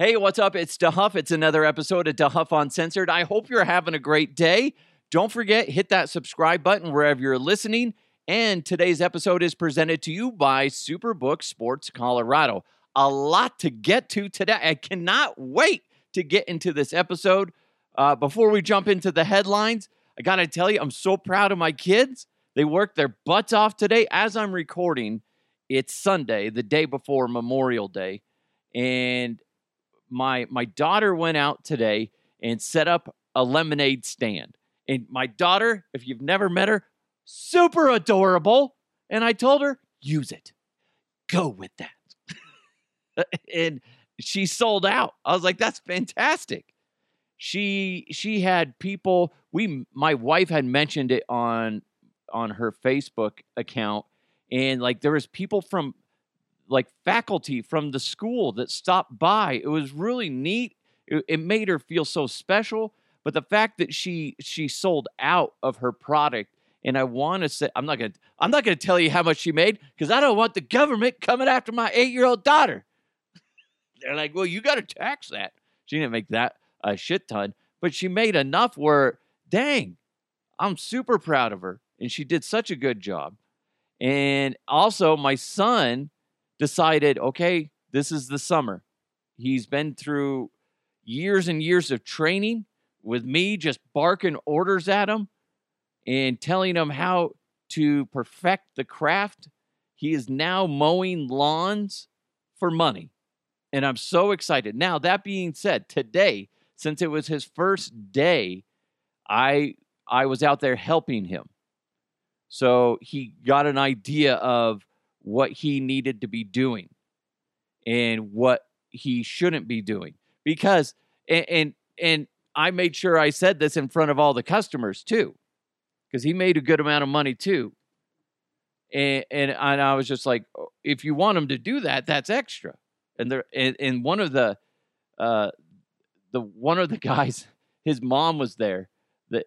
Hey, what's up? It's DeHuff. It's another episode of DeHuff Uncensored. I hope you're having a great day. Don't forget, hit that subscribe button wherever you're listening. And today's episode is presented to you by Superbook Sports Colorado. A lot to get to today. I cannot wait to get into this episode. Uh, before we jump into the headlines, I got to tell you, I'm so proud of my kids. They worked their butts off today. As I'm recording, it's Sunday, the day before Memorial Day. And my my daughter went out today and set up a lemonade stand. And my daughter, if you've never met her, super adorable. And I told her, use it. Go with that. and she sold out. I was like, that's fantastic. She she had people, we my wife had mentioned it on on her Facebook account. And like there was people from like faculty from the school that stopped by. It was really neat. It, it made her feel so special. But the fact that she she sold out of her product, and I want to say I'm not gonna I'm not gonna tell you how much she made because I don't want the government coming after my eight year old daughter. They're like, well, you got to tax that. She didn't make that a shit ton, but she made enough where, dang, I'm super proud of her, and she did such a good job. And also, my son decided, okay, this is the summer. He's been through years and years of training with me, just barking orders at him and telling him how to perfect the craft. He is now mowing lawns for money. And I'm so excited. Now, that being said, today, since it was his first day, I I was out there helping him. So he got an idea of what he needed to be doing and what he shouldn't be doing. Because and and, and I made sure I said this in front of all the customers too because he made a good amount of money too. And, and and I was just like oh, if you want him to do that that's extra. And there and, and one of the uh the one of the guys his mom was there that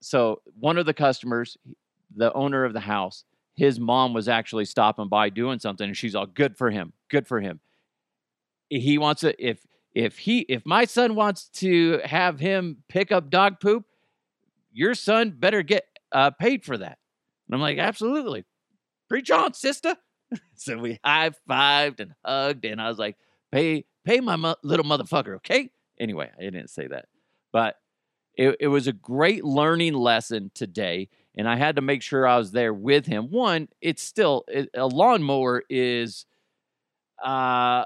so one of the customers the owner of the house his mom was actually stopping by doing something and she's all good for him good for him. He wants to if if he if my son wants to have him pick up dog poop your son better get uh, paid for that. And i'm like absolutely. Preach on sister. So we high-fived and hugged and i was like pay pay my mo- little motherfucker okay? Anyway i didn't say that. But it, it was a great learning lesson today and I had to make sure I was there with him. One, it's still it, a lawnmower is uh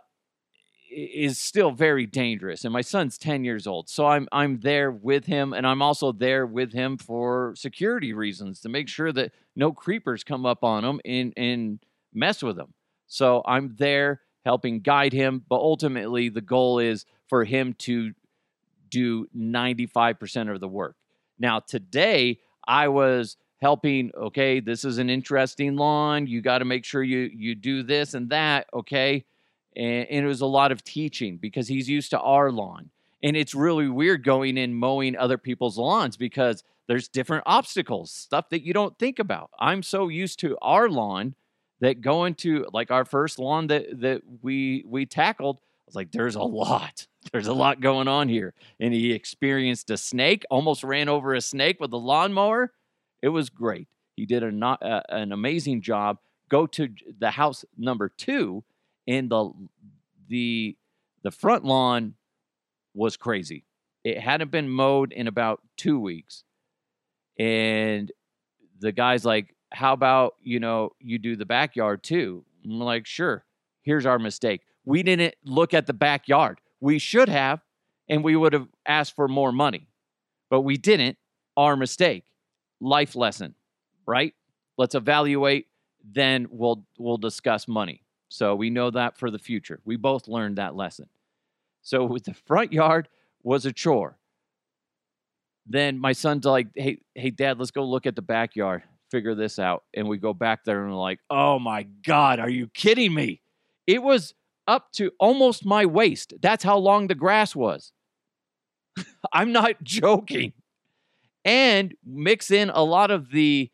is still very dangerous and my son's 10 years old. So I'm I'm there with him and I'm also there with him for security reasons to make sure that no creepers come up on him and and mess with him. So I'm there helping guide him, but ultimately the goal is for him to do 95% of the work. Now today I was helping okay this is an interesting lawn you got to make sure you you do this and that okay? And, and, it was a lot of teaching because he's used to our lawn. And it's really weird going in mowing other people's lawns because there's different obstacles stuff that you don't think about. I'm so used to our lawn that going to like our first lawn that that we we tackled i was like there's a lot. There's a lot going on here. And he experienced a snake almost ran over a snake with a lawnmower it was great. He did a not, uh, an amazing job. Go to the house number two, and the the the front lawn was crazy. It hadn't been mowed in about two weeks, and the guy's like, "How about you know you do the backyard too?" I'm like, "Sure." Here's our mistake. We didn't look at the backyard. We should have, and we would have asked for more money, but we didn't. Our mistake life lesson, right? Let's evaluate, then we'll we'll discuss money. So we know that for the future. We both learned that lesson. So with the front yard was a chore. Then my son's like, "Hey, hey, Dad, let's go look at the backyard, figure this out." And we go back there and we're like, "Oh my God, are you kidding me?" It was up to almost my waist. That's how long the grass was. I'm not joking and mix in a lot of the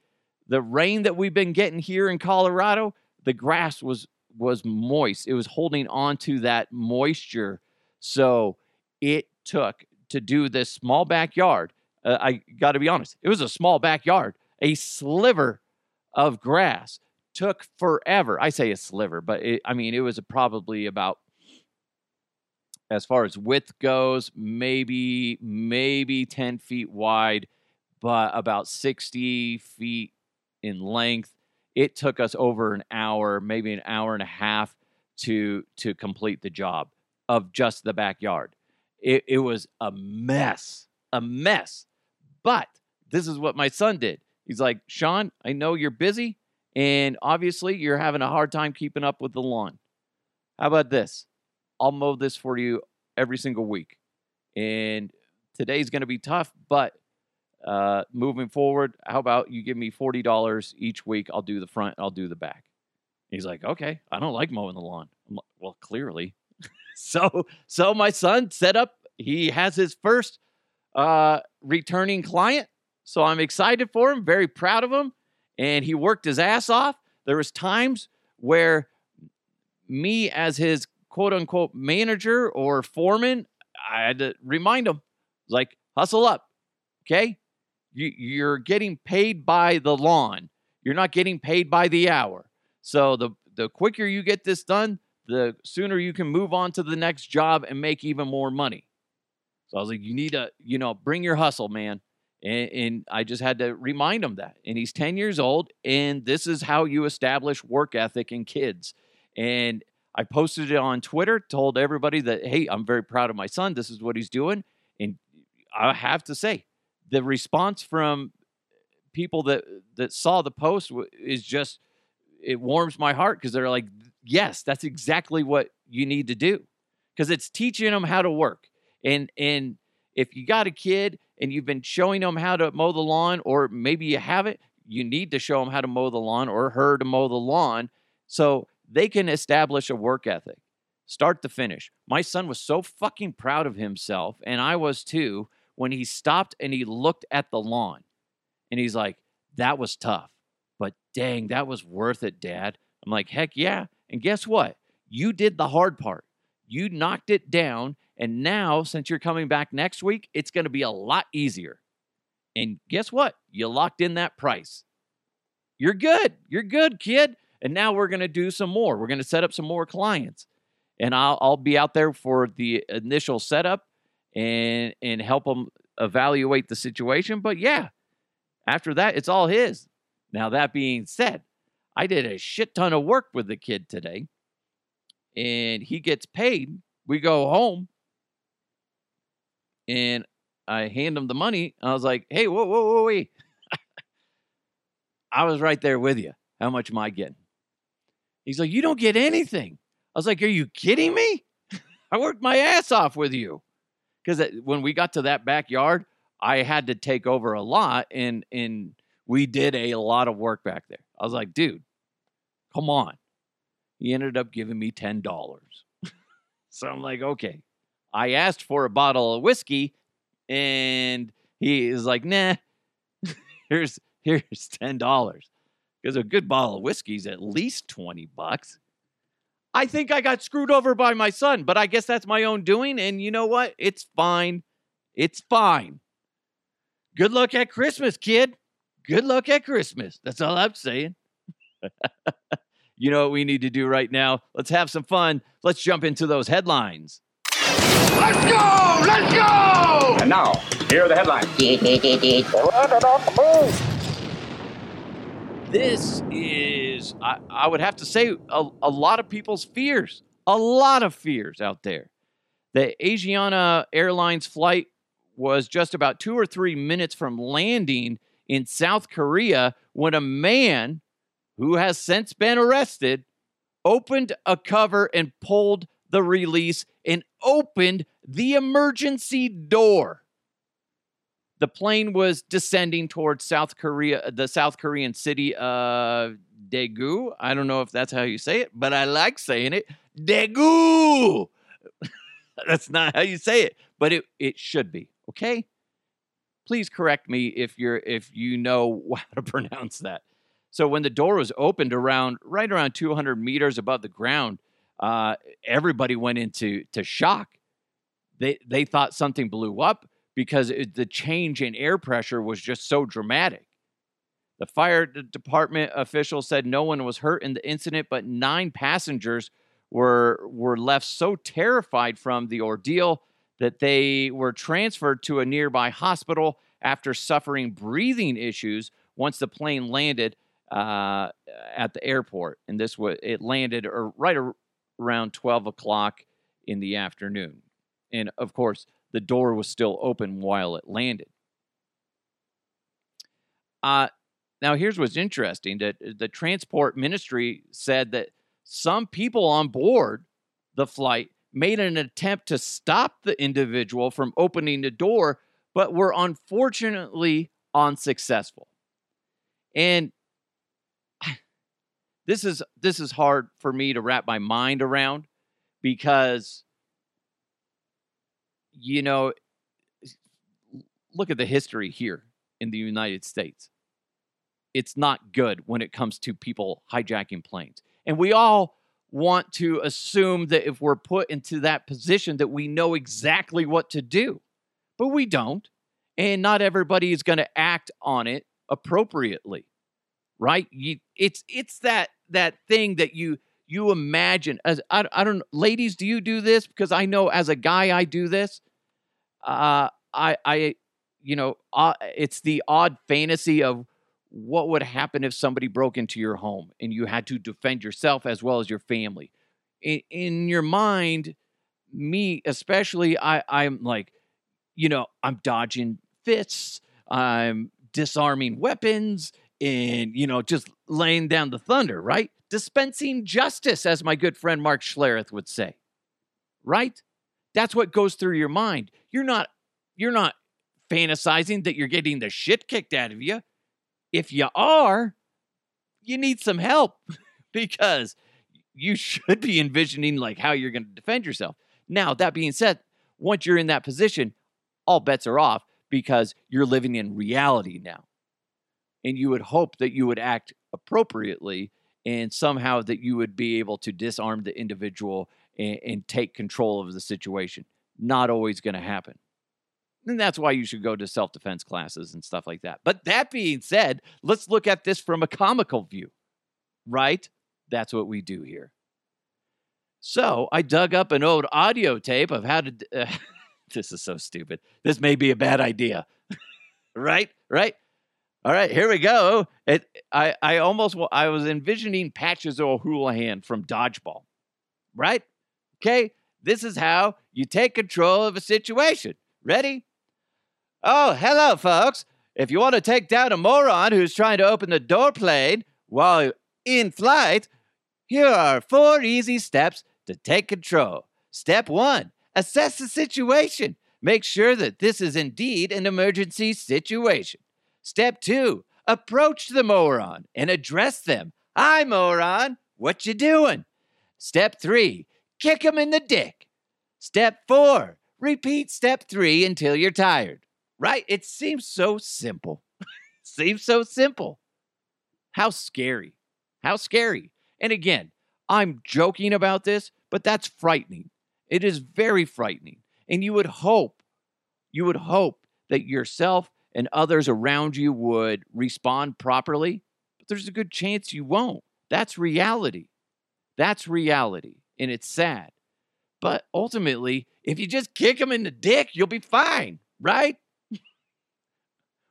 the rain that we've been getting here in Colorado, the grass was was moist. It was holding on to that moisture. So it took to do this small backyard. Uh, I got to be honest, it was a small backyard, a sliver of grass took forever. I say a sliver, but it, I mean, it was probably about, as far as width goes, maybe, maybe 10 feet wide, but about 60 feet in length. It took us over an hour, maybe an hour and a half to to complete the job of just the backyard. It, it was a mess, a mess. But this is what my son did. He's like, Sean, I know you're busy. And obviously, you're having a hard time keeping up with the lawn. How about this? I'll mow this for you every single week. And today's going to be tough, but uh, moving forward, how about you give me $40 each week? I'll do the front, I'll do the back. He's like, okay, I don't like mowing the lawn. Like, well, clearly. so, so my son set up, he has his first uh, returning client. So I'm excited for him, very proud of him and he worked his ass off. There was times where me as his quote unquote manager or foreman, I had to remind him, like, hustle up. Okay. You, you're getting paid by the lawn. You're not getting paid by the hour. So the the quicker you get this done, the sooner you can move on to the next job and make even more money. So I was like, you need to, you know, bring your hustle, man. And, and, I just had to remind him that. And he's 10 years old, and this is how you establish work ethic in kids. And I posted it on Twitter, told everybody that, hey, I'm very proud of my son. This is what he's doing. And I have to say, the response from people that that saw the post is just it warms my heart because they're like, yes, that's exactly what you need to do because it's teaching them how to work. And and if you got a kid and you've been showing them how to mow the lawn, or maybe you haven't, you need to show them how to mow the lawn or her to mow the lawn so they can establish a work ethic, start to finish. My son was so fucking proud of himself, and I was too, when he stopped and he looked at the lawn and he's like, that was tough, but dang, that was worth it, dad. I'm like, heck yeah. And guess what? You did the hard part. You knocked it down and now, since you're coming back next week, it's going to be a lot easier. And guess what? You locked in that price. You're good. You're good, kid. And now we're going to do some more. We're going to set up some more clients. And I'll, I'll be out there for the initial setup and and help him evaluate the situation. But yeah, after that, it's all his. Now, that being said, I did a shit ton of work with the kid today, and he gets paid. We go home, and I hand him the money. I was like, hey, whoa, whoa, whoa, wait. I was right there with you. How much am I getting? He's like, you don't get anything. I was like, are you kidding me? I worked my ass off with you. Because when we got to that backyard, I had to take over a lot and and we did a lot of work back there. I was like, dude, come on. He ended up giving me $10. so I'm like, okay. I asked for a bottle of whiskey, and he is like, "Nah, here's here's ten dollars." Because a good bottle of whiskey is at least twenty bucks. I think I got screwed over by my son, but I guess that's my own doing. And you know what? It's fine. It's fine. Good luck at Christmas, kid. Good luck at Christmas. That's all I'm saying. you know what we need to do right now? Let's have some fun. Let's jump into those headlines. Let's go! Let's go! And now, here are the headlines. This is, I, I would have to say, a, a lot of people's fears. A lot of fears out there. The Asiana Airlines flight was just about two or three minutes from landing in South Korea when a man who has since been arrested opened a cover and pulled the release and opened the emergency door. The plane was descending towards South Korea, the South Korean city of Daegu. I don't know if that's how you say it, but I like saying it. Daegu. that's not how you say it, but it, it should be. Okay. Please correct me if you're if you know how to pronounce that. So when the door was opened around right around 200 meters above the ground, uh, everybody went into to shock. They they thought something blew up because it, the change in air pressure was just so dramatic. The fire department official said no one was hurt in the incident, but nine passengers were were left so terrified from the ordeal that they were transferred to a nearby hospital after suffering breathing issues once the plane landed uh, at the airport. And this was it landed or right around 12 o'clock in the afternoon. And of course, the door was still open while it landed. Uh, now, here's what's interesting that uh, the transport ministry said that some people on board the flight made an attempt to stop the individual from opening the door, but were unfortunately unsuccessful. And this is this is hard for me to wrap my mind around because you know look at the history here in the United States. It's not good when it comes to people hijacking planes. And we all want to assume that if we're put into that position that we know exactly what to do. But we don't. And not everybody is going to act on it appropriately. Right? You, it's it's that that thing that you you imagine as I, I don't ladies do you do this because I know as a guy I do this uh I I you know uh, it's the odd fantasy of what would happen if somebody broke into your home and you had to defend yourself as well as your family. In, in your mind me especially i i'm like you know i'm dodging fists i'm disarming weapons and you know just laying down the thunder right? Dispensing justice as my good friend mark schlereth would say right that's what goes through your mind you're not you're not fantasizing that you're getting the shit kicked out of you if you are, you need some help because you should be envisioning like how you're going to defend yourself. Now, that being said, once you're in that position, all bets are off because you're living in reality now. And you would hope that you would act appropriately and somehow that you would be able to disarm the individual and, and take control of the situation. Not always going to happen. And that's why you should go to self defense classes and stuff like that. But that being said, let's look at this from a comical view, right? That's what we do here. So I dug up an old audio tape of how to. Uh, this is so stupid. This may be a bad idea. right? Right? All right, here we go. It, I, I almost, I was envisioning Patches O'Houlihan from Dodgeball, right? Okay, this is how you take control of a situation. Ready? Oh, hello, folks. If you want to take down a moron who's trying to open the door plane while in flight, here are four easy steps to take control. Step one assess the situation. Make sure that this is indeed an emergency situation. Step two approach the moron and address them. Hi, moron. What you doing? Step three kick him in the dick. Step four repeat step three until you're tired right? It seems so simple. seems so simple. How scary. How scary. And again, I'm joking about this, but that's frightening. It is very frightening. And you would hope, you would hope that yourself and others around you would respond properly, but there's a good chance you won't. That's reality. That's reality. And it's sad. But ultimately, if you just kick them in the dick, you'll be fine, right?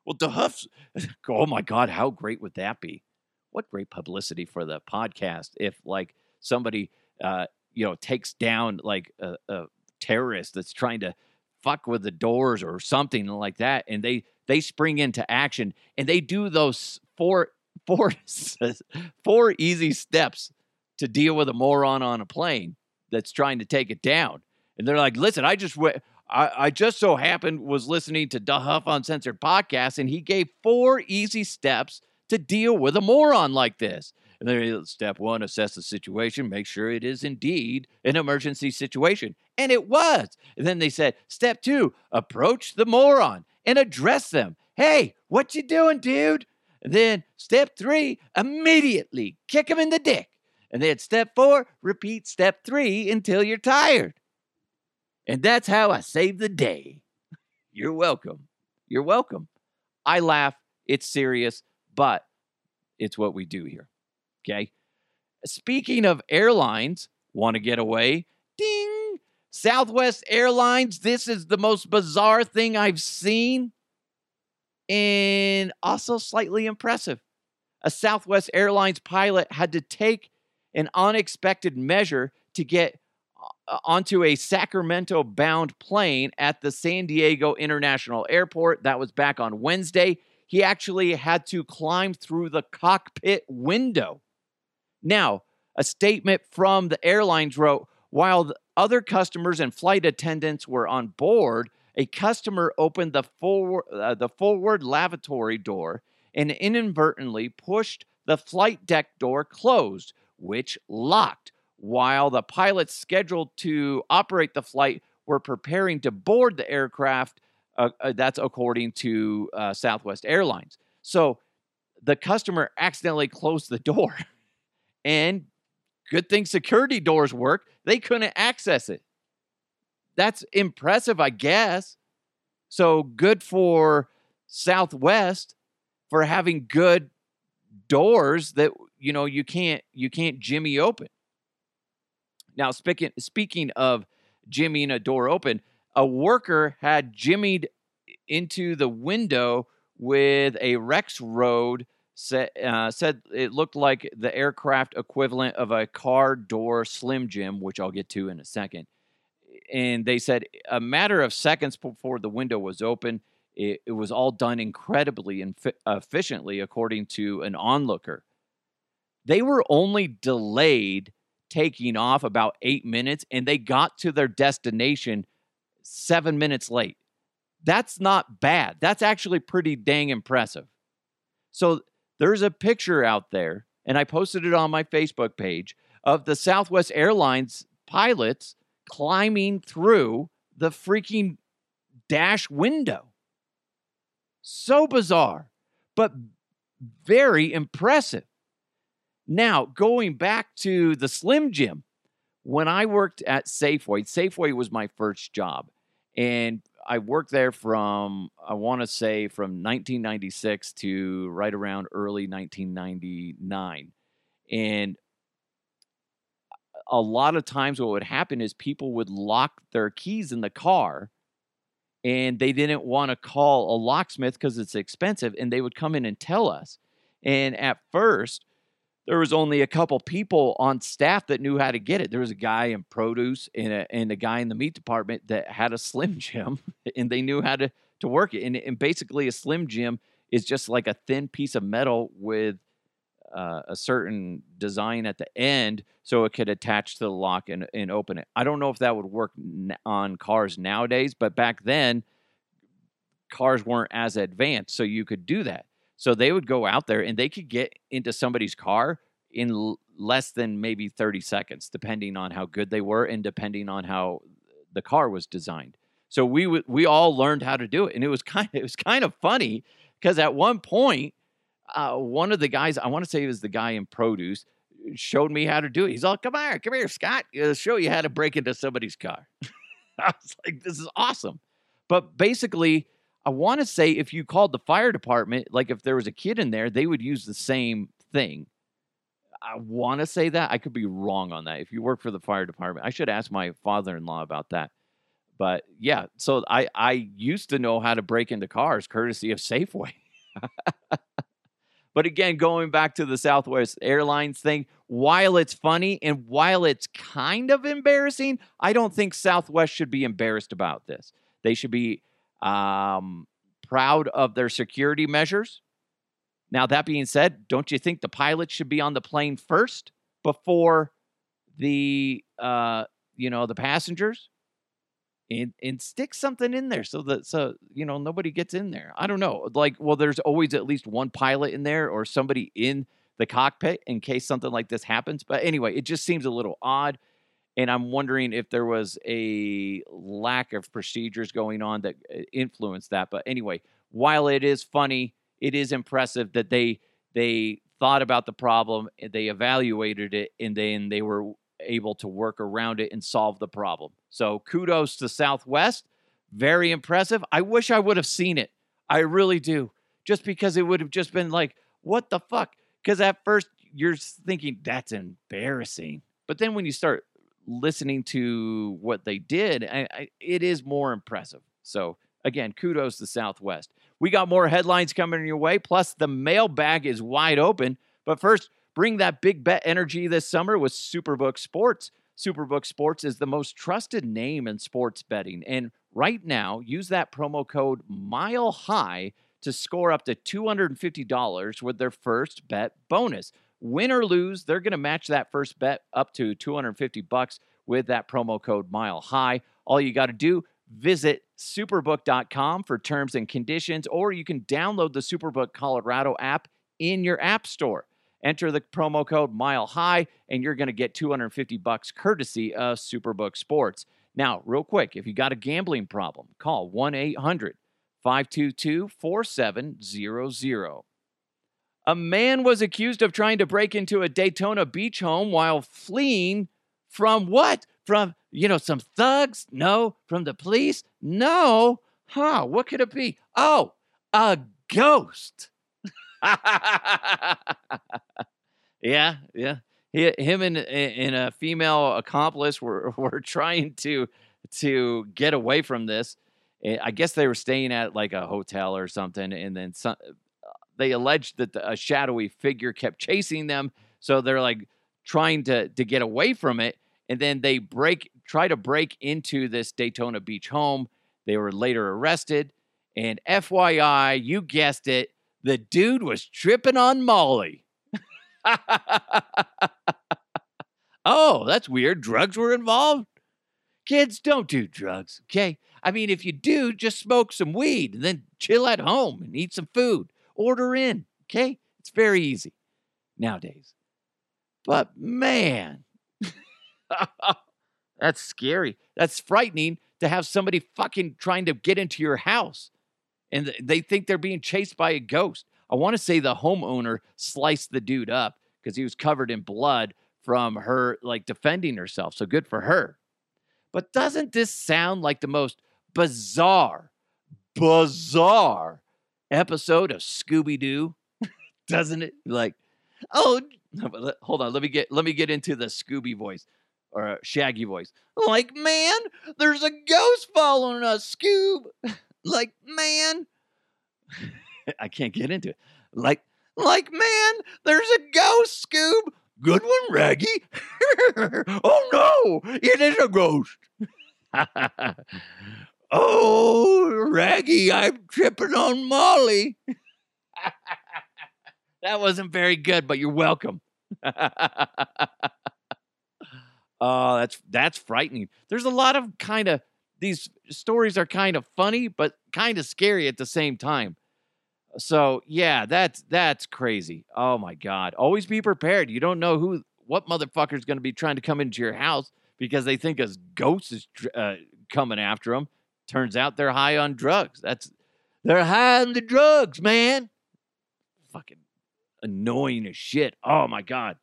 Well, DeHuff's, oh my God, how great would that be? What great publicity for the podcast if, like, somebody, uh, you know, takes down like a, a terrorist that's trying to fuck with the doors or something like that, and they they spring into action and they do those four four four easy steps to deal with a moron on a plane that's trying to take it down. And they're like, listen, I just went, I, I just so happened was listening to Duff Uncensored podcast, and he gave four easy steps to deal with a moron like this. And then step one, assess the situation, make sure it is indeed an emergency situation. And it was. And then they said, step two, approach the moron and address them. Hey, what you doing, dude? And then step three, immediately kick him in the dick. And then step four, repeat step three until you're tired. And that's how I save the day. You're welcome. You're welcome. I laugh. It's serious, but it's what we do here. Okay. Speaking of airlines, want to get away? Ding! Southwest Airlines. This is the most bizarre thing I've seen and also slightly impressive. A Southwest Airlines pilot had to take an unexpected measure to get uh, onto a Sacramento bound plane at the San Diego International Airport. That was back on Wednesday. He actually had to climb through the cockpit window. Now, a statement from the airlines wrote while other customers and flight attendants were on board, a customer opened the forward, uh, the forward lavatory door and inadvertently pushed the flight deck door closed, which locked while the pilots scheduled to operate the flight were preparing to board the aircraft. Uh, uh, that's according to uh, Southwest Airlines. So the customer accidentally closed the door. and good thing security doors work. They couldn't access it. That's impressive, I guess. So good for Southwest for having good doors that you know you can't you can't jimmy open. Now, speaking speaking of jimmying a door open, a worker had jimmied into the window with a Rexroad. Said, uh, said it looked like the aircraft equivalent of a car door Slim Jim, which I'll get to in a second. And they said a matter of seconds before the window was open, it, it was all done incredibly and efficiently, according to an onlooker. They were only delayed taking off about eight minutes and they got to their destination seven minutes late. That's not bad. That's actually pretty dang impressive. So there's a picture out there, and I posted it on my Facebook page of the Southwest Airlines pilots climbing through the freaking dash window. So bizarre, but very impressive. Now, going back to the Slim Jim, when I worked at Safeway, Safeway was my first job. And I worked there from, I want to say, from 1996 to right around early 1999. And a lot of times, what would happen is people would lock their keys in the car and they didn't want to call a locksmith because it's expensive. And they would come in and tell us. And at first, there was only a couple people on staff that knew how to get it. There was a guy in produce and a, and a guy in the meat department that had a Slim Jim, and they knew how to to work it. And, and basically, a Slim Jim is just like a thin piece of metal with uh, a certain design at the end, so it could attach to the lock and, and open it. I don't know if that would work on cars nowadays, but back then, cars weren't as advanced, so you could do that. So they would go out there and they could get into somebody's car in l- less than maybe 30 seconds, depending on how good they were and depending on how the car was designed. So we w- we all learned how to do it, and it was kind of, it was kind of funny because at one point, uh, one of the guys I want to say it was the guy in produce showed me how to do it. He's all, "Come here, come here, Scott. I'll show you how to break into somebody's car." I was like, "This is awesome," but basically I want to say if you called the fire department, like if there was a kid in there, they would use the same thing. I want to say that. I could be wrong on that. If you work for the fire department, I should ask my father in law about that. But yeah, so I, I used to know how to break into cars courtesy of Safeway. but again, going back to the Southwest Airlines thing, while it's funny and while it's kind of embarrassing, I don't think Southwest should be embarrassed about this. They should be um, proud of their security measures. Now, that being said, don't you think the pilot should be on the plane first before the uh, you know the passengers? And and stick something in there so that so you know nobody gets in there. I don't know. Like, well, there's always at least one pilot in there or somebody in the cockpit in case something like this happens. But anyway, it just seems a little odd. And I'm wondering if there was a lack of procedures going on that uh, influenced that. But anyway, while it is funny it is impressive that they they thought about the problem, they evaluated it, and then they were able to work around it and solve the problem. So kudos to Southwest. Very impressive. I wish I would have seen it. I really do. Just because it would have just been like, what the fuck? Because at first you're thinking that's embarrassing. But then when you start listening to what they did, I, I, it is more impressive. So again, kudos to Southwest. We got more headlines coming your way. Plus, the mailbag is wide open. But first, bring that big bet energy this summer with Superbook Sports. Superbook Sports is the most trusted name in sports betting. And right now, use that promo code Mile High to score up to $250 with their first bet bonus. Win or lose, they're going to match that first bet up to 250 bucks with that promo code Mile High. All you got to do, visit superbook.com for terms and conditions, or you can download the Superbook Colorado app in your app store. Enter the promo code Mile High, and you're going to get 250 bucks courtesy of Superbook Sports. Now, real quick, if you got a gambling problem, call 1 800 522 4700. A man was accused of trying to break into a Daytona Beach home while fleeing from what? From, you know, some thugs? No. From the police? No. Huh, what could it be? Oh, a ghost. yeah, yeah. He, him and, and a female accomplice were, were trying to to get away from this. Eh, I guess they were staying at like a hotel or something, and then some, they alleged that the, a shadowy figure kept chasing them. So they're like trying to to get away from it, and then they break try to break into this Daytona Beach home. They were later arrested, and FYI, you guessed it, the dude was tripping on Molly. oh, that's weird. Drugs were involved. Kids don't do drugs, okay? I mean, if you do, just smoke some weed and then chill at home and eat some food. Order in, okay? It's very easy nowadays. But man, that's scary. That's frightening to have somebody fucking trying to get into your house and they think they're being chased by a ghost. I want to say the homeowner sliced the dude up because he was covered in blood from her like defending herself. So good for her. But doesn't this sound like the most bizarre, bizarre episode of Scooby Doo? doesn't it? Like, oh, hold on. Let me get let me get into the Scooby voice or uh, Shaggy voice. Like, man, there's a ghost following us, Scoob. like, man. I can't get into it. Like, like, man, there's a ghost, Scoob. Good one, Raggy. oh no, it is a ghost. Oh, Raggy, I'm tripping on Molly. that wasn't very good, but you're welcome. Oh, that's that's frightening. There's a lot of kind of these stories are kind of funny, but kind of scary at the same time. So yeah, that's that's crazy. Oh my god! Always be prepared. You don't know who, what motherfucker's going to be trying to come into your house because they think a ghost is uh, coming after them. Turns out they're high on drugs. That's they're high on the drugs, man. Fucking annoying as shit. Oh my god.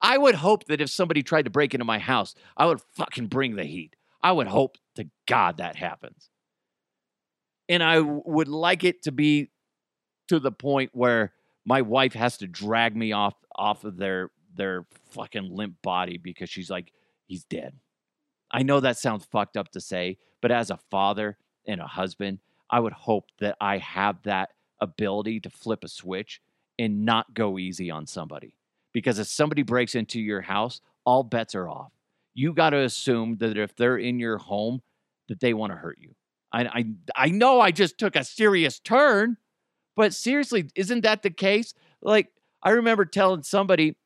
I would hope that if somebody tried to break into my house, I would fucking bring the heat. I would hope to God that happens. And I would like it to be to the point where my wife has to drag me off off of their their fucking limp body because she's like, he's dead. I know that sounds fucked up to say, but as a father and a husband, I would hope that I have that ability to flip a switch and not go easy on somebody because if somebody breaks into your house, all bets are off. You got to assume that if they're in your home, that they want to hurt you. I, I I know I just took a serious turn, but seriously, isn't that the case? Like I remember telling somebody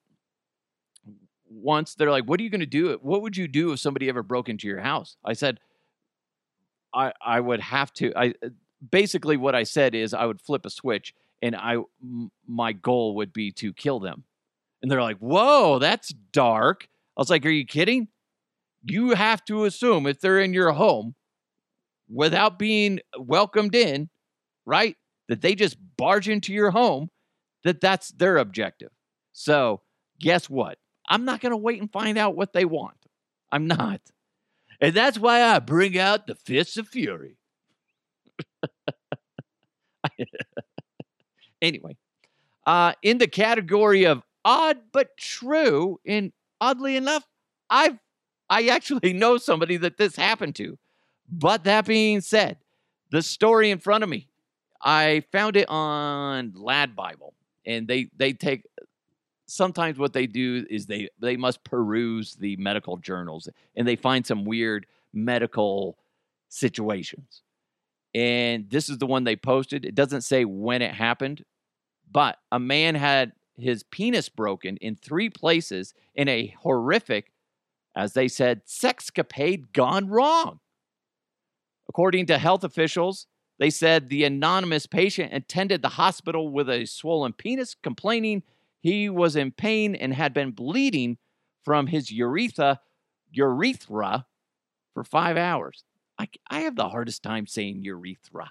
once, they're like, "What are you going to do? What would you do if somebody ever broke into your house?" I said, "I I would have to." I uh, basically what I said is I would flip a switch, and I m- my goal would be to kill them. And they're like, whoa, that's dark. I was like, are you kidding? You have to assume if they're in your home without being welcomed in, right? that they just barge into your home, that that's their objective. So, guess what? I'm not going to wait and find out what they want. I'm not. And that's why I bring out the fists of fury. anyway, uh, in the category of odd but true, and oddly enough, I've I actually know somebody that this happened to. But that being said, the story in front of me, I found it on Lad Bible, and they they take sometimes what they do is they they must peruse the medical journals and they find some weird medical situations. And this is the one they posted. It doesn't say when it happened, but a man had his penis broken in three places in a horrific, as they said, sexcapade gone wrong. According to health officials, they said the anonymous patient attended the hospital with a swollen penis, complaining he was in pain and had been bleeding from his urethra, urethra for five hours. I, I have the hardest time saying urethra.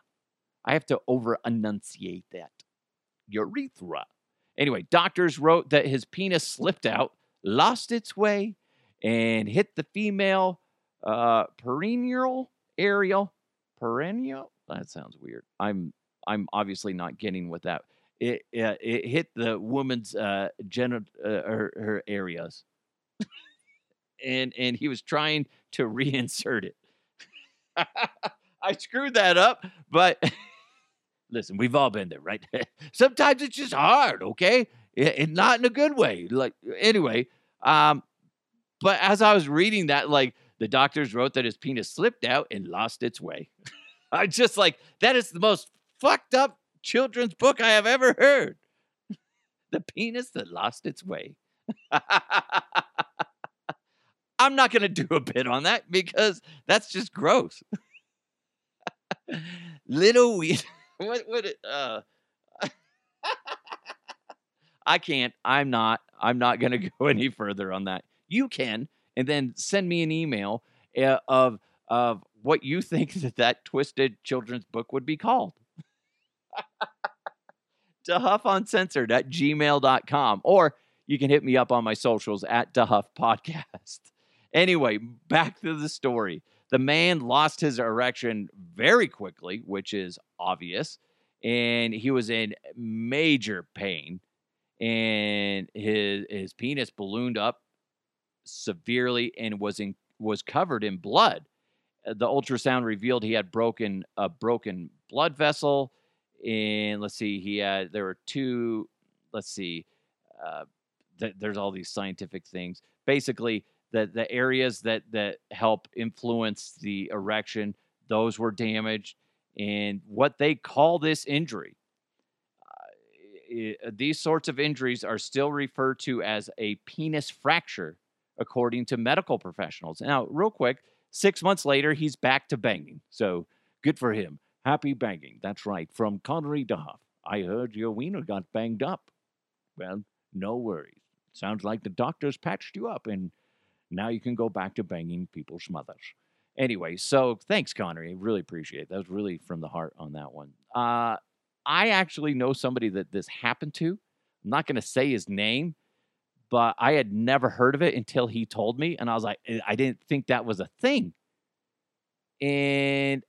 I have to over enunciate that. Urethra. Anyway, doctors wrote that his penis slipped out, lost its way, and hit the female uh, perennial aerial perennial. That sounds weird. I'm I'm obviously not getting what that. It uh, it hit the woman's uh, genital uh, her, her areas, and and he was trying to reinsert it. I screwed that up, but listen, we've all been there, right? Sometimes it's just hard, okay? And not in a good way. Like anyway, um, but as I was reading that, like the doctors wrote that his penis slipped out and lost its way. I just like that is the most fucked up children's book I have ever heard. the penis that lost its way. I'm not going to do a bit on that because that's just gross. Little weed. what what uh I can't. I'm not. I'm not going to go any further on that. You can and then send me an email uh, of of what you think that that twisted children's book would be called. DeHuff Uncensored at gmail.com. Or you can hit me up on my socials at DeHuff Podcast. Anyway, back to the story. The man lost his erection very quickly, which is obvious, and he was in major pain. And his his penis ballooned up severely and was in was covered in blood. The ultrasound revealed he had broken a broken blood vessel, and let's see, he had there were two. Let's see, uh, th- there's all these scientific things. Basically, the the areas that that help influence the erection those were damaged and what they call this injury uh, these sorts of injuries are still referred to as a penis fracture according to medical professionals now real quick six months later he's back to banging so good for him happy banging that's right from connery duff i heard your wiener got banged up well no worries sounds like the doctors patched you up and now you can go back to banging people's mothers. Anyway, so thanks, Connery. I really appreciate it. That was really from the heart on that one. Uh, I actually know somebody that this happened to. I'm not going to say his name, but I had never heard of it until he told me. And I was like, eh, I didn't think that was a thing. And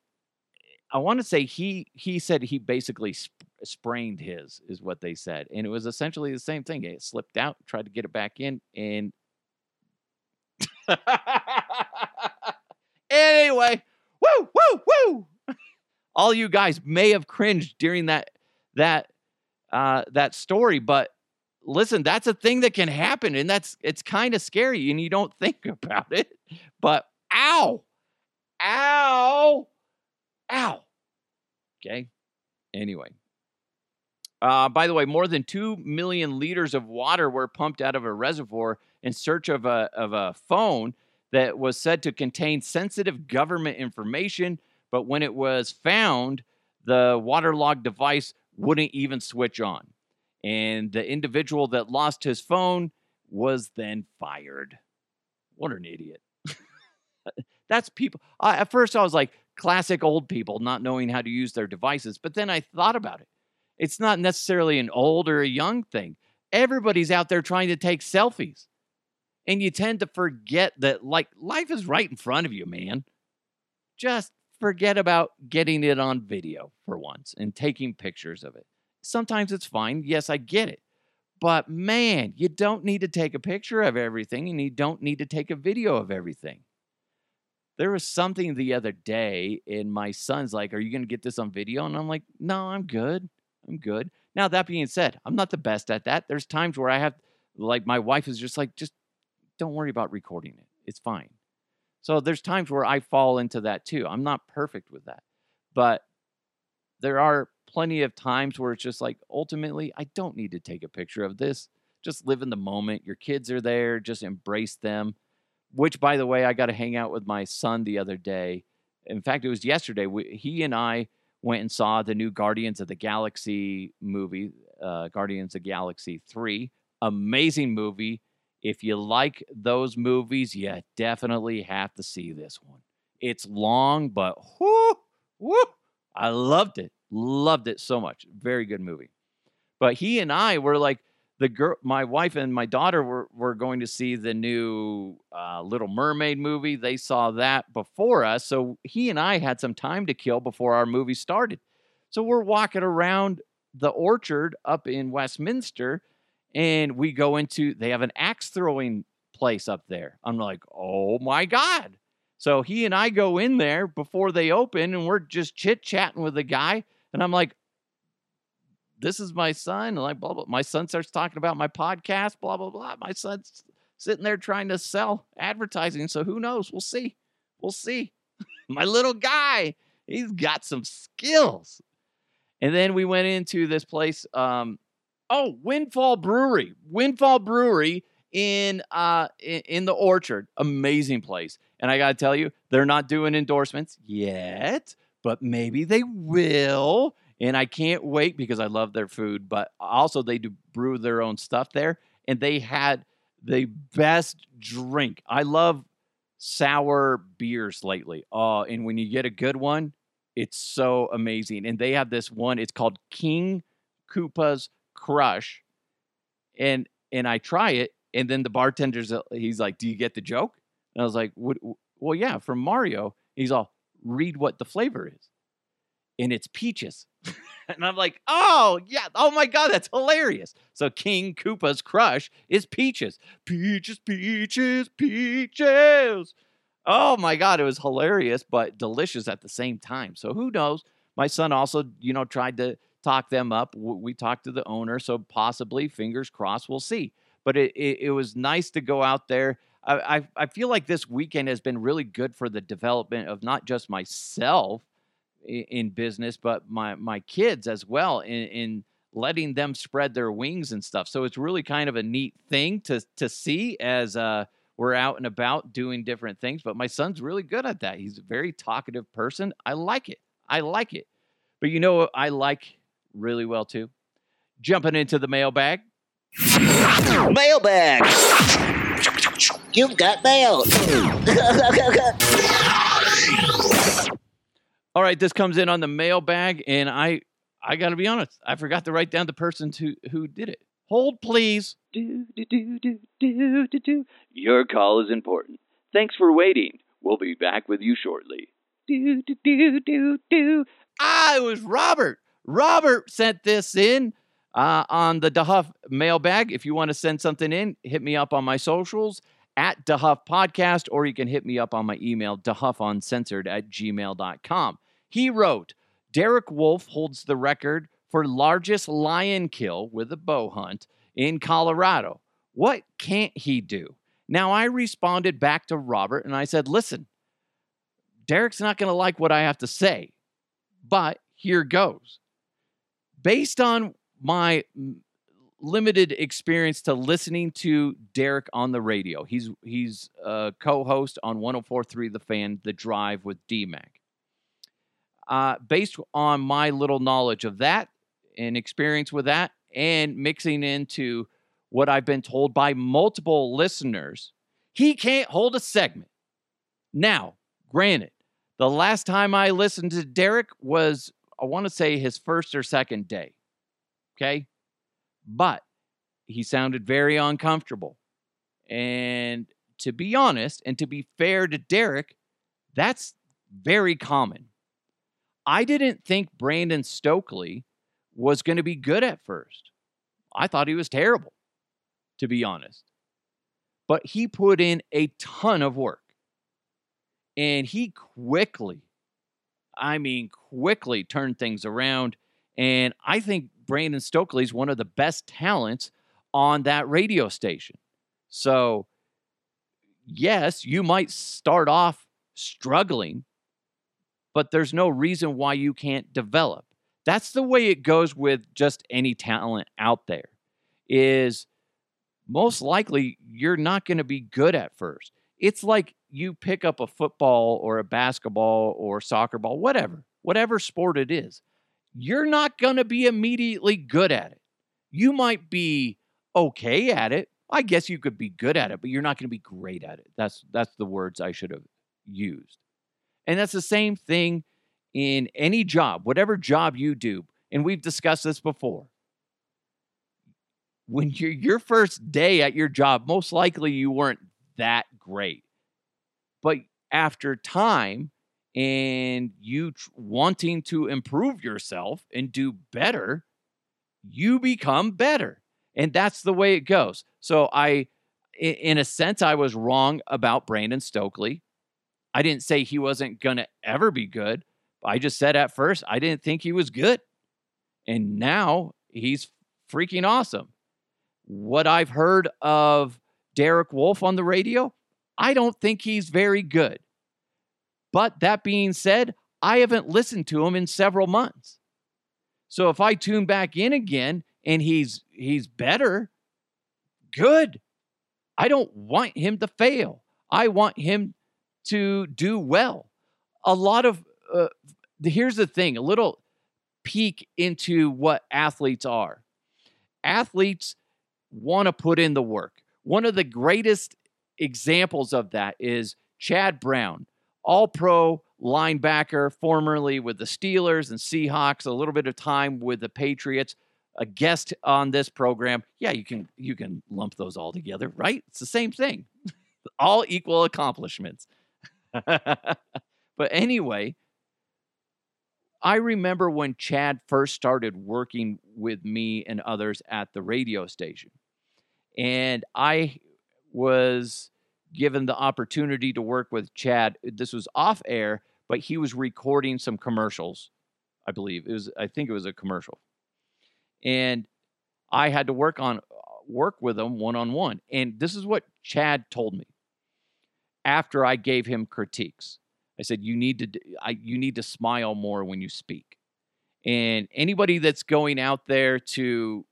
I want to say he he said he basically sp- sprained his is what they said, and it was essentially the same thing. It slipped out, tried to get it back in, and anyway, woo, woo, woo. All you guys may have cringed during that that uh, that story, but listen, that's a thing that can happen, and that's it's kind of scary, and you don't think about it. But ow, ow, ow. Okay. Anyway. Uh, by the way, more than 2 million liters of water were pumped out of a reservoir in search of a, of a phone that was said to contain sensitive government information, but when it was found, the waterlogged device wouldn't even switch on. And the individual that lost his phone was then fired. What an idiot. That's people. I, at first, I was like, classic old people not knowing how to use their devices. But then I thought about it. It's not necessarily an old or a young thing. Everybody's out there trying to take selfies. And you tend to forget that, like, life is right in front of you, man. Just forget about getting it on video for once and taking pictures of it. Sometimes it's fine. Yes, I get it. But man, you don't need to take a picture of everything and you don't need to take a video of everything. There was something the other day, and my son's like, Are you going to get this on video? And I'm like, No, I'm good. I'm good. Now, that being said, I'm not the best at that. There's times where I have, like, my wife is just like, Just don't worry about recording it. It's fine. So there's times where I fall into that too. I'm not perfect with that. But there are plenty of times where it's just like, ultimately, I don't need to take a picture of this. Just live in the moment. Your kids are there, just embrace them. Which, by the way, I got to hang out with my son the other day. In fact, it was yesterday. We, he and I went and saw the new Guardians of the Galaxy movie, uh, Guardians of Galaxy 3. Amazing movie. If you like those movies, you definitely have to see this one. It's long, but whoo, whoo, I loved it. Loved it so much. Very good movie. But he and I were like the girl, my wife and my daughter were were going to see the new uh, Little Mermaid movie. They saw that before us, so he and I had some time to kill before our movie started. So we're walking around the orchard up in Westminster, and we go into they have an axe throwing place up there. I'm like, oh my god! So he and I go in there before they open, and we're just chit chatting with the guy. And I'm like, this is my son. And like, blah, blah. My son starts talking about my podcast, blah, blah, blah. My son's sitting there trying to sell advertising. So who knows? We'll see. We'll see. my little guy, he's got some skills. And then we went into this place. Um, oh, Windfall Brewery. Windfall Brewery in uh in, in the orchard. Amazing place. And I gotta tell you, they're not doing endorsements yet but maybe they will. And I can't wait because I love their food, but also they do brew their own stuff there. And they had the best drink. I love sour beers lately. Oh, and when you get a good one, it's so amazing. And they have this one, it's called King Koopa's Crush. And and I try it, and then the bartender's uh, he's like, "Do you get the joke?" And I was like, "Well, yeah, from Mario." He's all, read what the flavor is. And it's peaches. and I'm like, oh, yeah. Oh my God, that's hilarious. So King Koopa's crush is peaches. Peaches, peaches, peaches. Oh my God, it was hilarious, but delicious at the same time. So who knows? My son also, you know, tried to talk them up. We talked to the owner. So possibly, fingers crossed, we'll see. But it, it, it was nice to go out there I, I, feel like this weekend has been really good for the development of not just myself in, in business, but my my kids as well in, in letting them spread their wings and stuff. So it's really kind of a neat thing to to see as uh, we're out and about doing different things. But my son's really good at that. He's a very talkative person. I like it. I like it. But you know what I like really well too? Jumping into the mailbag. Mailbag. You've got mail. All right, this comes in on the mailbag, and I I gotta be honest, I forgot to write down the person who who did it. Hold, please. Do, do, do, do, do, do, do. Your call is important. Thanks for waiting. We'll be back with you shortly. Do, do, do, do, do. Ah, it was Robert. Robert sent this in uh, on the DeHuff mailbag. If you want to send something in, hit me up on my socials at DeHuff Podcast, or you can hit me up on my email, DeHuffUncensored at gmail.com. He wrote, Derek Wolfe holds the record for largest lion kill with a bow hunt in Colorado. What can't he do? Now, I responded back to Robert and I said, listen, Derek's not going to like what I have to say, but here goes. Based on my limited experience to listening to Derek on the radio. He's he's a co-host on 104.3 The Fan, The Drive with DMAC. Uh, based on my little knowledge of that and experience with that, and mixing into what I've been told by multiple listeners, he can't hold a segment. Now, granted, the last time I listened to Derek was, I want to say, his first or second day. Okay. But he sounded very uncomfortable. And to be honest, and to be fair to Derek, that's very common. I didn't think Brandon Stokley was going to be good at first. I thought he was terrible, to be honest. But he put in a ton of work. And he quickly, I mean, quickly turned things around. And I think Brandon Stokley is one of the best talents on that radio station. So, yes, you might start off struggling, but there's no reason why you can't develop. That's the way it goes with just any talent out there. Is most likely you're not going to be good at first. It's like you pick up a football or a basketball or soccer ball, whatever, whatever sport it is. You're not going to be immediately good at it. You might be okay at it. I guess you could be good at it, but you're not going to be great at it. That's that's the words I should have used. And that's the same thing in any job, whatever job you do. And we've discussed this before. When you're your first day at your job, most likely you weren't that great. But after time and you tr- wanting to improve yourself and do better, you become better. And that's the way it goes. So I in a sense I was wrong about Brandon Stokley. I didn't say he wasn't going to ever be good. I just said at first I didn't think he was good. And now he's freaking awesome. What I've heard of Derek Wolfe on the radio, I don't think he's very good. But that being said, I haven't listened to him in several months. So if I tune back in again and he's he's better, good. I don't want him to fail. I want him to do well. A lot of uh, here's the thing, a little peek into what athletes are. Athletes want to put in the work. One of the greatest examples of that is Chad Brown, all pro linebacker, formerly with the Steelers and Seahawks, a little bit of time with the Patriots, a guest on this program. Yeah, you can you can lump those all together, right? It's the same thing. all equal accomplishments. but anyway, I remember when Chad first started working with me and others at the radio station. And I was given the opportunity to work with Chad. Uh, this was off air, but he was recording some commercials, I believe. It was I think it was a commercial. And I had to work on uh, work with him one on one. And this is what Chad told me after I gave him critiques. I said, "You need to, I, you need to smile more when you speak." And anybody that's going out there to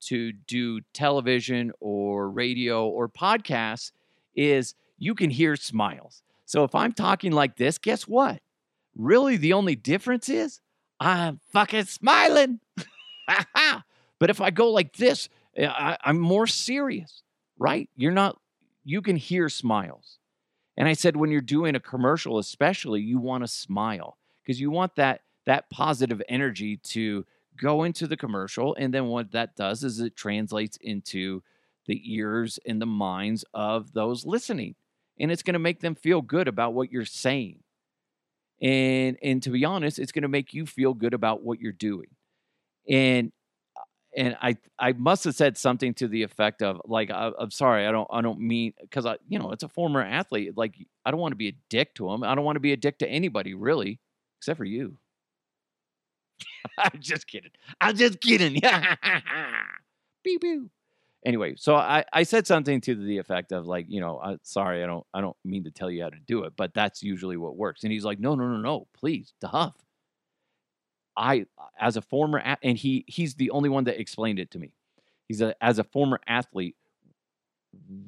to do television or radio or podcasts is you can hear smiles. So if I'm talking like this, guess what? Really, the only difference is I'm fucking smiling. but if I go like this, eh, I, I'm more serious, right? You're not. You can hear smiles. And I said, when you're doing a commercial, especially, you want to smile because you want that that positive energy to go into the commercial. And then what that does is it translates into the ears and the minds of those listening. And it's going to make them feel good about what you're saying. And and to be honest, it's going to make you feel good about what you're doing. And uh, and I I must have said something to the effect of like I, am sorry I don't I don't mean because I you know it's a former athlete like I don't want to be a dick to him I don't want to be a dick to anybody really except for you. I'm just kidding. I'm just kidding. beep beep. Anyway, so I, I said something to the effect of like, you know, uh, sorry, I don't I don't mean to tell you how to do it, but that's usually what works. And he's like, no, no, no, no, please, Duff. I as a former and he he's the only one that explained it to me. He's a as a former athlete,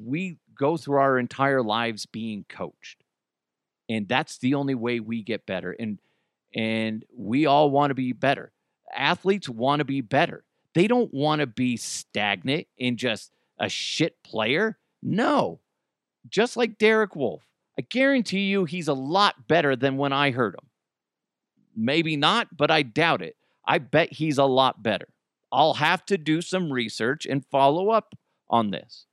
we go through our entire lives being coached. And that's the only way we get better and and we all want to be better. Athletes want to be better. They don't want to be stagnant in just a shit player. No. Just like Derek Wolfe. I guarantee you he's a lot better than when I heard him. Maybe not, but I doubt it. I bet he's a lot better. I'll have to do some research and follow up on this.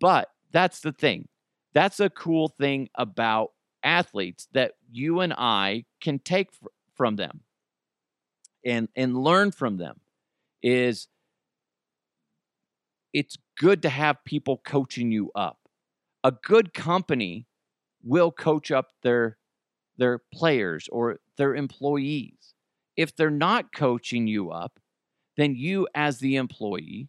But that's the thing. That's a cool thing about athletes that you and I can take fr- from them and and learn from them is it's good to have people coaching you up. A good company will coach up their their players or their employees. If they're not coaching you up, then you as the employee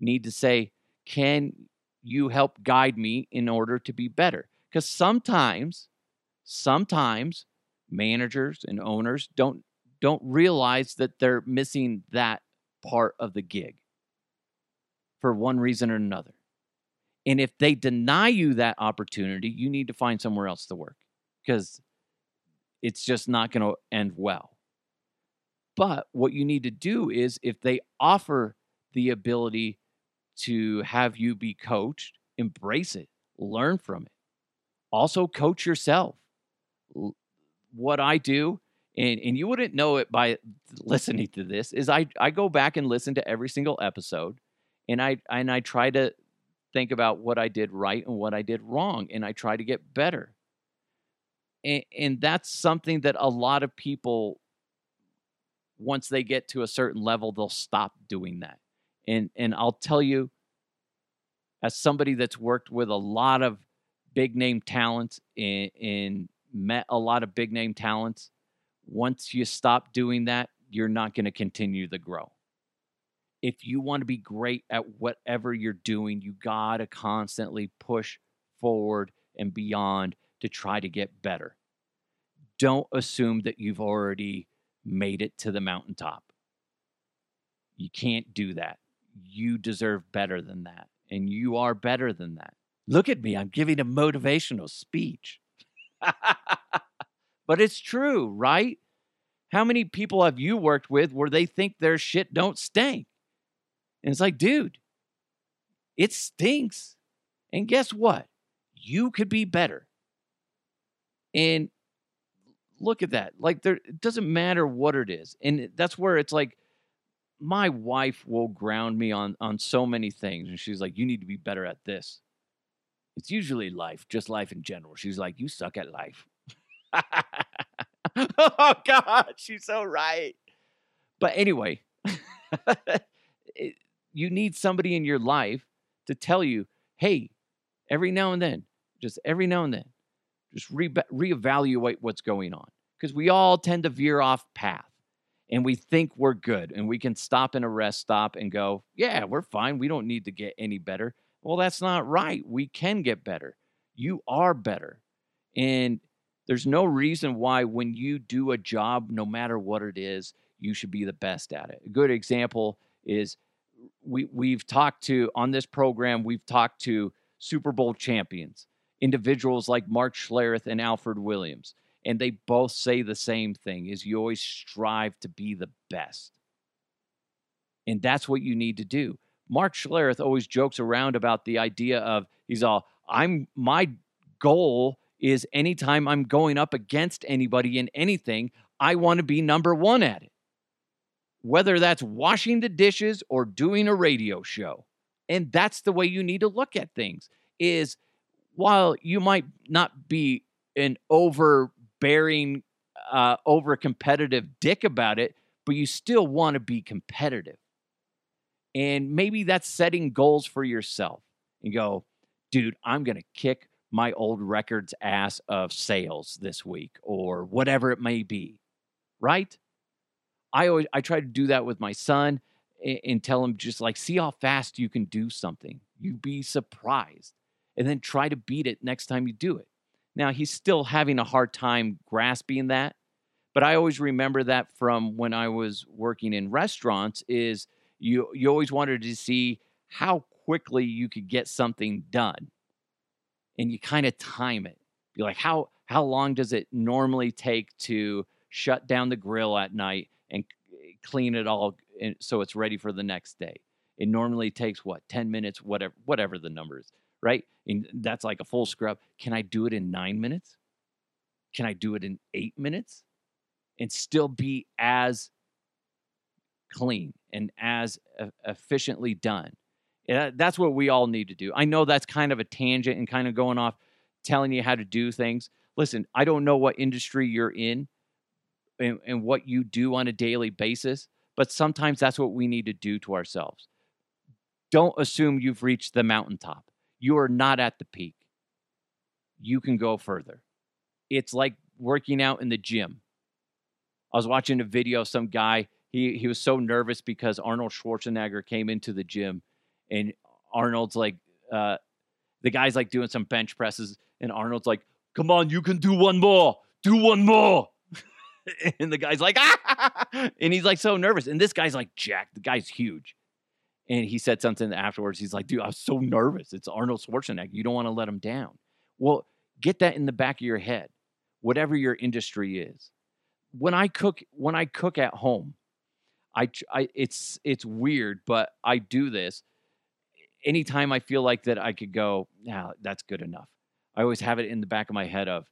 need to say, "Can you help guide me in order to be better?" Cuz sometimes sometimes managers and owners don't don't realize that they're missing that part of the gig for one reason or another. And if they deny you that opportunity, you need to find somewhere else to work because it's just not going to end well. But what you need to do is if they offer the ability to have you be coached, embrace it, learn from it. Also, coach yourself. What I do, and, and you wouldn't know it by listening to this, is I, I go back and listen to every single episode and I and I try to think about what I did right and what I did wrong, and I try to get better. And, and that's something that a lot of people, once they get to a certain level, they'll stop doing that. And and I'll tell you, as somebody that's worked with a lot of big name talents and, and met a lot of big name talents, once you stop doing that, you're not going to continue to grow if you want to be great at whatever you're doing, you got to constantly push forward and beyond to try to get better. Don't assume that you've already made it to the mountaintop. You can't do that. You deserve better than that. And you are better than that. Look at me, I'm giving a motivational speech. but it's true, right? How many people have you worked with where they think their shit don't stink? And it's like, dude, it stinks. And guess what? You could be better. And look at that. Like there it doesn't matter what it is. And that's where it's like my wife will ground me on on so many things and she's like you need to be better at this. It's usually life, just life in general. She's like you suck at life. oh god, she's so right. But anyway, it, you need somebody in your life to tell you, hey, every now and then, just every now and then, just re- reevaluate what's going on. Because we all tend to veer off path and we think we're good and we can stop in a rest stop and go, yeah, we're fine. We don't need to get any better. Well, that's not right. We can get better. You are better. And there's no reason why, when you do a job, no matter what it is, you should be the best at it. A good example is we we've talked to on this program we've talked to Super Bowl champions, individuals like Mark Schlereth and Alfred Williams, and they both say the same thing: is you always strive to be the best, and that's what you need to do. Mark Schlereth always jokes around about the idea of he's all I'm my goal is anytime I'm going up against anybody in anything, I want to be number one at it whether that's washing the dishes or doing a radio show. And that's the way you need to look at things is while you might not be an overbearing uh, over competitive dick about it, but you still want to be competitive. And maybe that's setting goals for yourself and go, dude, I'm going to kick my old record's ass of sales this week or whatever it may be. Right? I always I try to do that with my son and, and tell him just like see how fast you can do something. You'd be surprised, and then try to beat it next time you do it. Now he's still having a hard time grasping that, but I always remember that from when I was working in restaurants. Is you you always wanted to see how quickly you could get something done, and you kind of time it. Be like how how long does it normally take to shut down the grill at night and clean it all eh, so it's ready for the next day. It normally takes what 10 minutes, whatever whatever the number is, right? And that's like a full scrub. Can I do it in nine minutes? Can I do it in eight minutes? And still be as clean and as efficiently done. That's what we all need to do. I know that's kind of a tangent and kind of going off telling you how to do things. Listen, I don't know what industry you're in and, and what you do on a daily basis, but sometimes that's what we need to do to ourselves. Don't assume you've reached the mountaintop. You are not at the peak. You can go further. It's like working out in the gym. I was watching a video of some guy. He he was so nervous because Arnold Schwarzenegger came into the gym, and Arnold's like, uh, the guy's like doing some bench presses, and Arnold's like, "Come on, you can do one more, do one more." and the guy's like, ah! and he's like so nervous. And this guy's like Jack. The guy's huge. And he said something afterwards. He's like, dude, I was so nervous. It's Arnold Schwarzenegger. You don't want to let him down. Well, get that in the back of your head, whatever your industry is. When I cook, when I cook at home, I, I it's it's weird, but I do this anytime I feel like that I could go, now that's good enough. I always have it in the back of my head of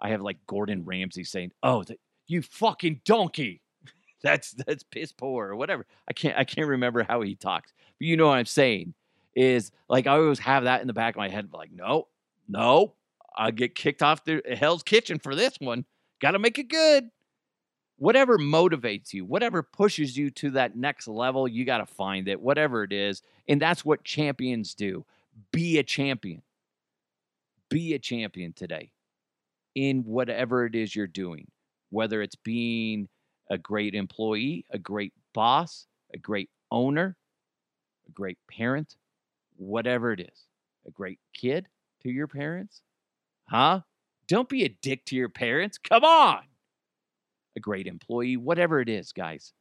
I have like Gordon Ramsay saying, "Oh, you fucking donkey." that's that's piss poor or whatever. I can't I can't remember how he talks, but you know what I'm saying is like I always have that in the back of my head. Like, no, no, I get kicked off the Hell's Kitchen for this one. Got to make it good. Whatever motivates you, whatever pushes you to that next level, you got to find it, whatever it is. And that's what champions do. Be a champion. Be a champion today in whatever it is you're doing, whether it's being a great employee, a great boss, a great owner, a great parent, whatever it is, a great kid to your parents. Huh? Don't be a dick to your parents. Come on. A great employee, whatever it is, guys,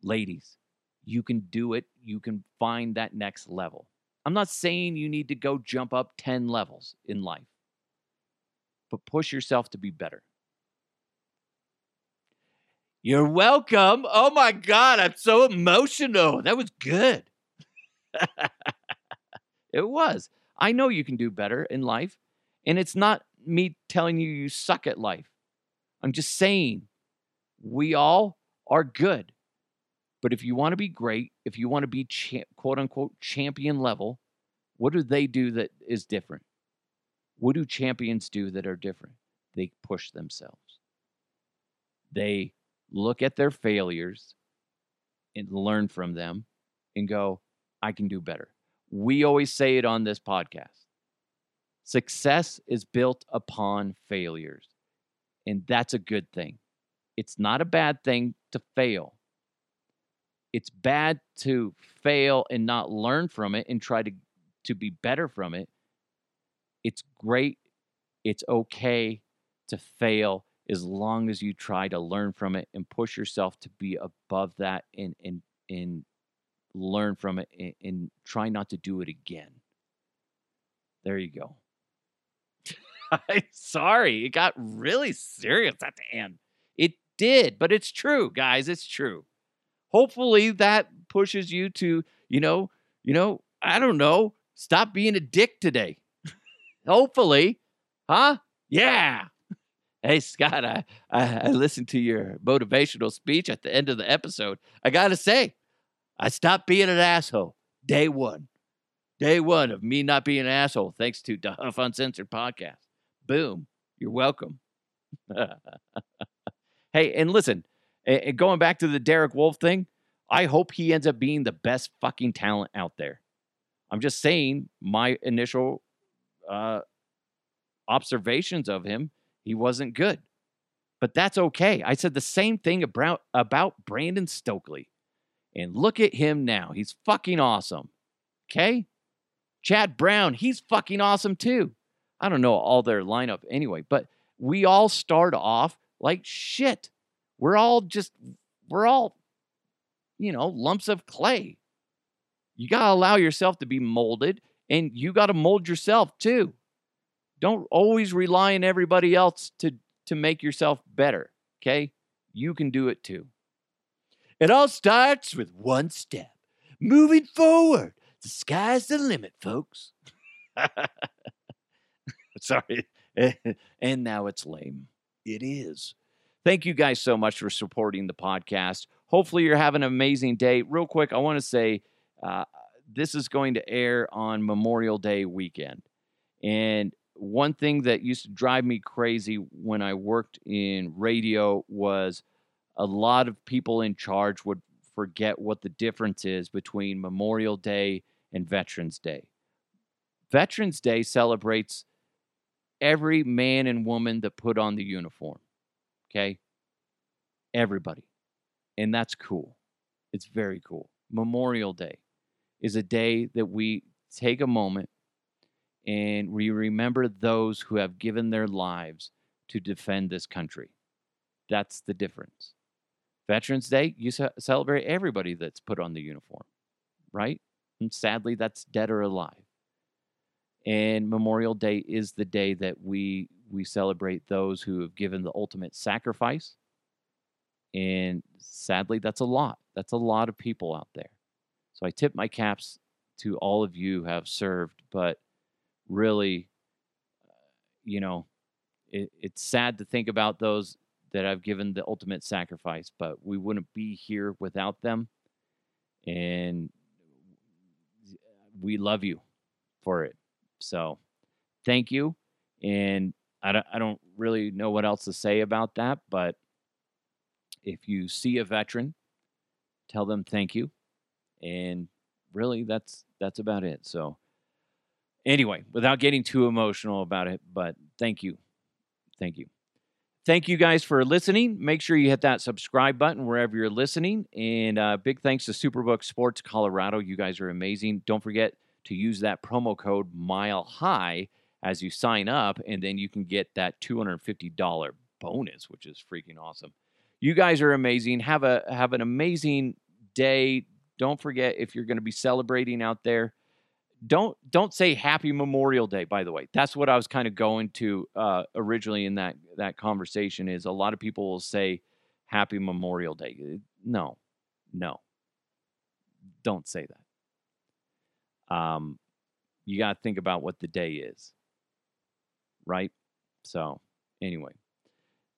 ladies, you can do it. You can find that next level. I'm not saying you need to go jump up 10 levels in life, but push yourself to be better. You're welcome. Oh my God, I'm so emotional. That was good. it was. I know you can do better in life. And it's not me telling you you suck at life. I'm just saying we all are good. But if you want to be great, if you want to be cha- quote unquote champion level, what do they do that is different? What do champions do that are different? They push themselves. They look at their failures and learn from them and go, I can do better. We always say it on this podcast. Success is built upon failures, and that's a good thing. It's not a bad thing to fail. It's bad to fail and not learn from it and try to, to be better from it. It's great. It's okay to fail as long as you try to learn from it and push yourself to be above that and and and learn from it and, and try not to do it again. There you go. I'm sorry, it got really serious at the end. Did, but it's true, guys. It's true. Hopefully that pushes you to, you know, you know, I don't know, stop being a dick today. Hopefully, huh? Yeah. Hey Scott, I, I I listened to your motivational speech at the end of the episode. I gotta say, I stopped being an asshole day one. Day one of me not being an asshole, thanks to the Huff Uncensored podcast. Boom. You're welcome. hey, and listen, going back to the Derek Wolfe thing, I hope he ends up being the best fucking talent out there. I'm just saying my initial uh, observations of him, he wasn't good. But that's okay. I said the same thing about, about Brandon Stokley. And look at him now. He's fucking awesome. Okay? Chad Brown, he's fucking awesome too. I don't know all their lineup anyway, but we all start off like shit. We're all just, we're all, you know, lumps of clay. You got to allow yourself to be molded and you got to mold yourself too. Don't always rely on everybody else to, to make yourself better. Okay? You can do it too. It all starts with one step. Moving forward. The sky's the limit, folks. Sorry. and now it's lame. It is. Thank you guys so much for supporting the podcast. Hopefully, you're having an amazing day. Real quick, I want to say uh, this is going to air on Memorial Day weekend. And one thing that used to drive me crazy when I worked in radio was a lot of people in charge would forget what the difference is between Memorial Day and Veterans Day. Veterans Day celebrates every man and woman that put on the uniform. Okay? Everybody. And that's cool. It's very cool. Memorial Day is a day that we take a moment and we remember those who have given their lives to defend this country. That's the difference. Veterans Day, you celebrate everybody that's put on the uniform, right? And sadly, that's dead or alive. And Memorial Day is the day that we we celebrate those who have given the ultimate sacrifice. And sadly, that's a lot. That's a lot of people out there. So I tip my caps to all of you who have served, but really, you know, it, it's sad to think about those that have given the ultimate sacrifice, but we wouldn't be here without them. And we love you for it. So thank you. And I don't, I don't really know what else to say about that, but if you see a veteran, tell them thank you. And really that's that's about it. So anyway, without getting too emotional about it, but thank you. Thank you. Thank you guys for listening. Make sure you hit that subscribe button wherever you're listening. And uh, big thanks to Superbook Sports Colorado. You guys are amazing. Don't forget to use that promo code Mile High as you sign up, and then you can get that $250 bonus, which is freaking awesome. You guys are amazing. Have a have an amazing day. Don't forget if you're going to be celebrating out there, don't don't say happy memorial day by the way that's what i was kind of going to uh, originally in that that conversation is a lot of people will say happy memorial day no no don't say that um you got to think about what the day is right so anyway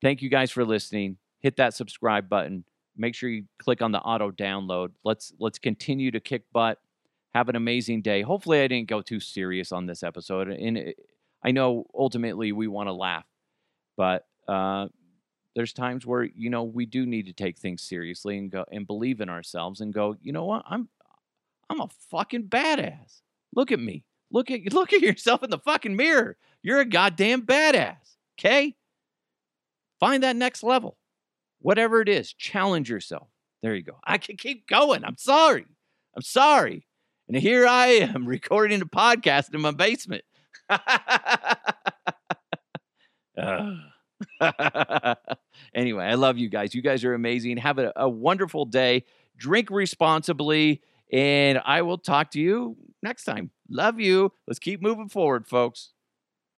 thank you guys for listening hit that subscribe button make sure you click on the auto download let's let's continue to kick butt have an amazing day. Hopefully, I didn't go too serious on this episode. And it, I know ultimately we want to laugh, but uh, there's times where you know we do need to take things seriously and go and believe in ourselves and go. You know what? I'm I'm a fucking badass. Look at me. Look at look at yourself in the fucking mirror. You're a goddamn badass. Okay. Find that next level. Whatever it is, challenge yourself. There you go. I can keep going. I'm sorry. I'm sorry. And here I am recording a podcast in my basement. Anyway, I love you guys. You guys are amazing. Have a, a wonderful day. Drink responsibly. And I will talk to you next time. Love you. Let's keep moving forward, folks.